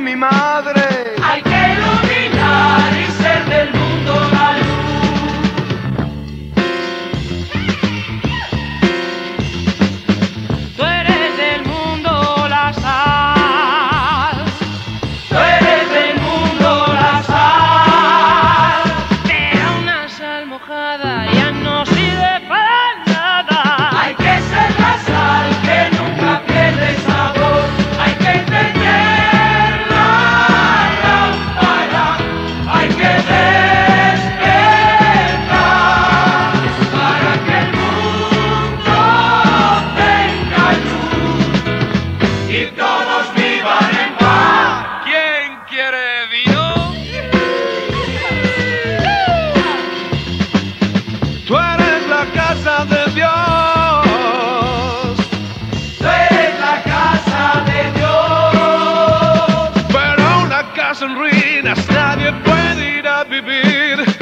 mi madre. Tú eres la casa de Dios. Tú eres la casa de Dios. Pero una casa en ruinas nadie puede ir a vivir.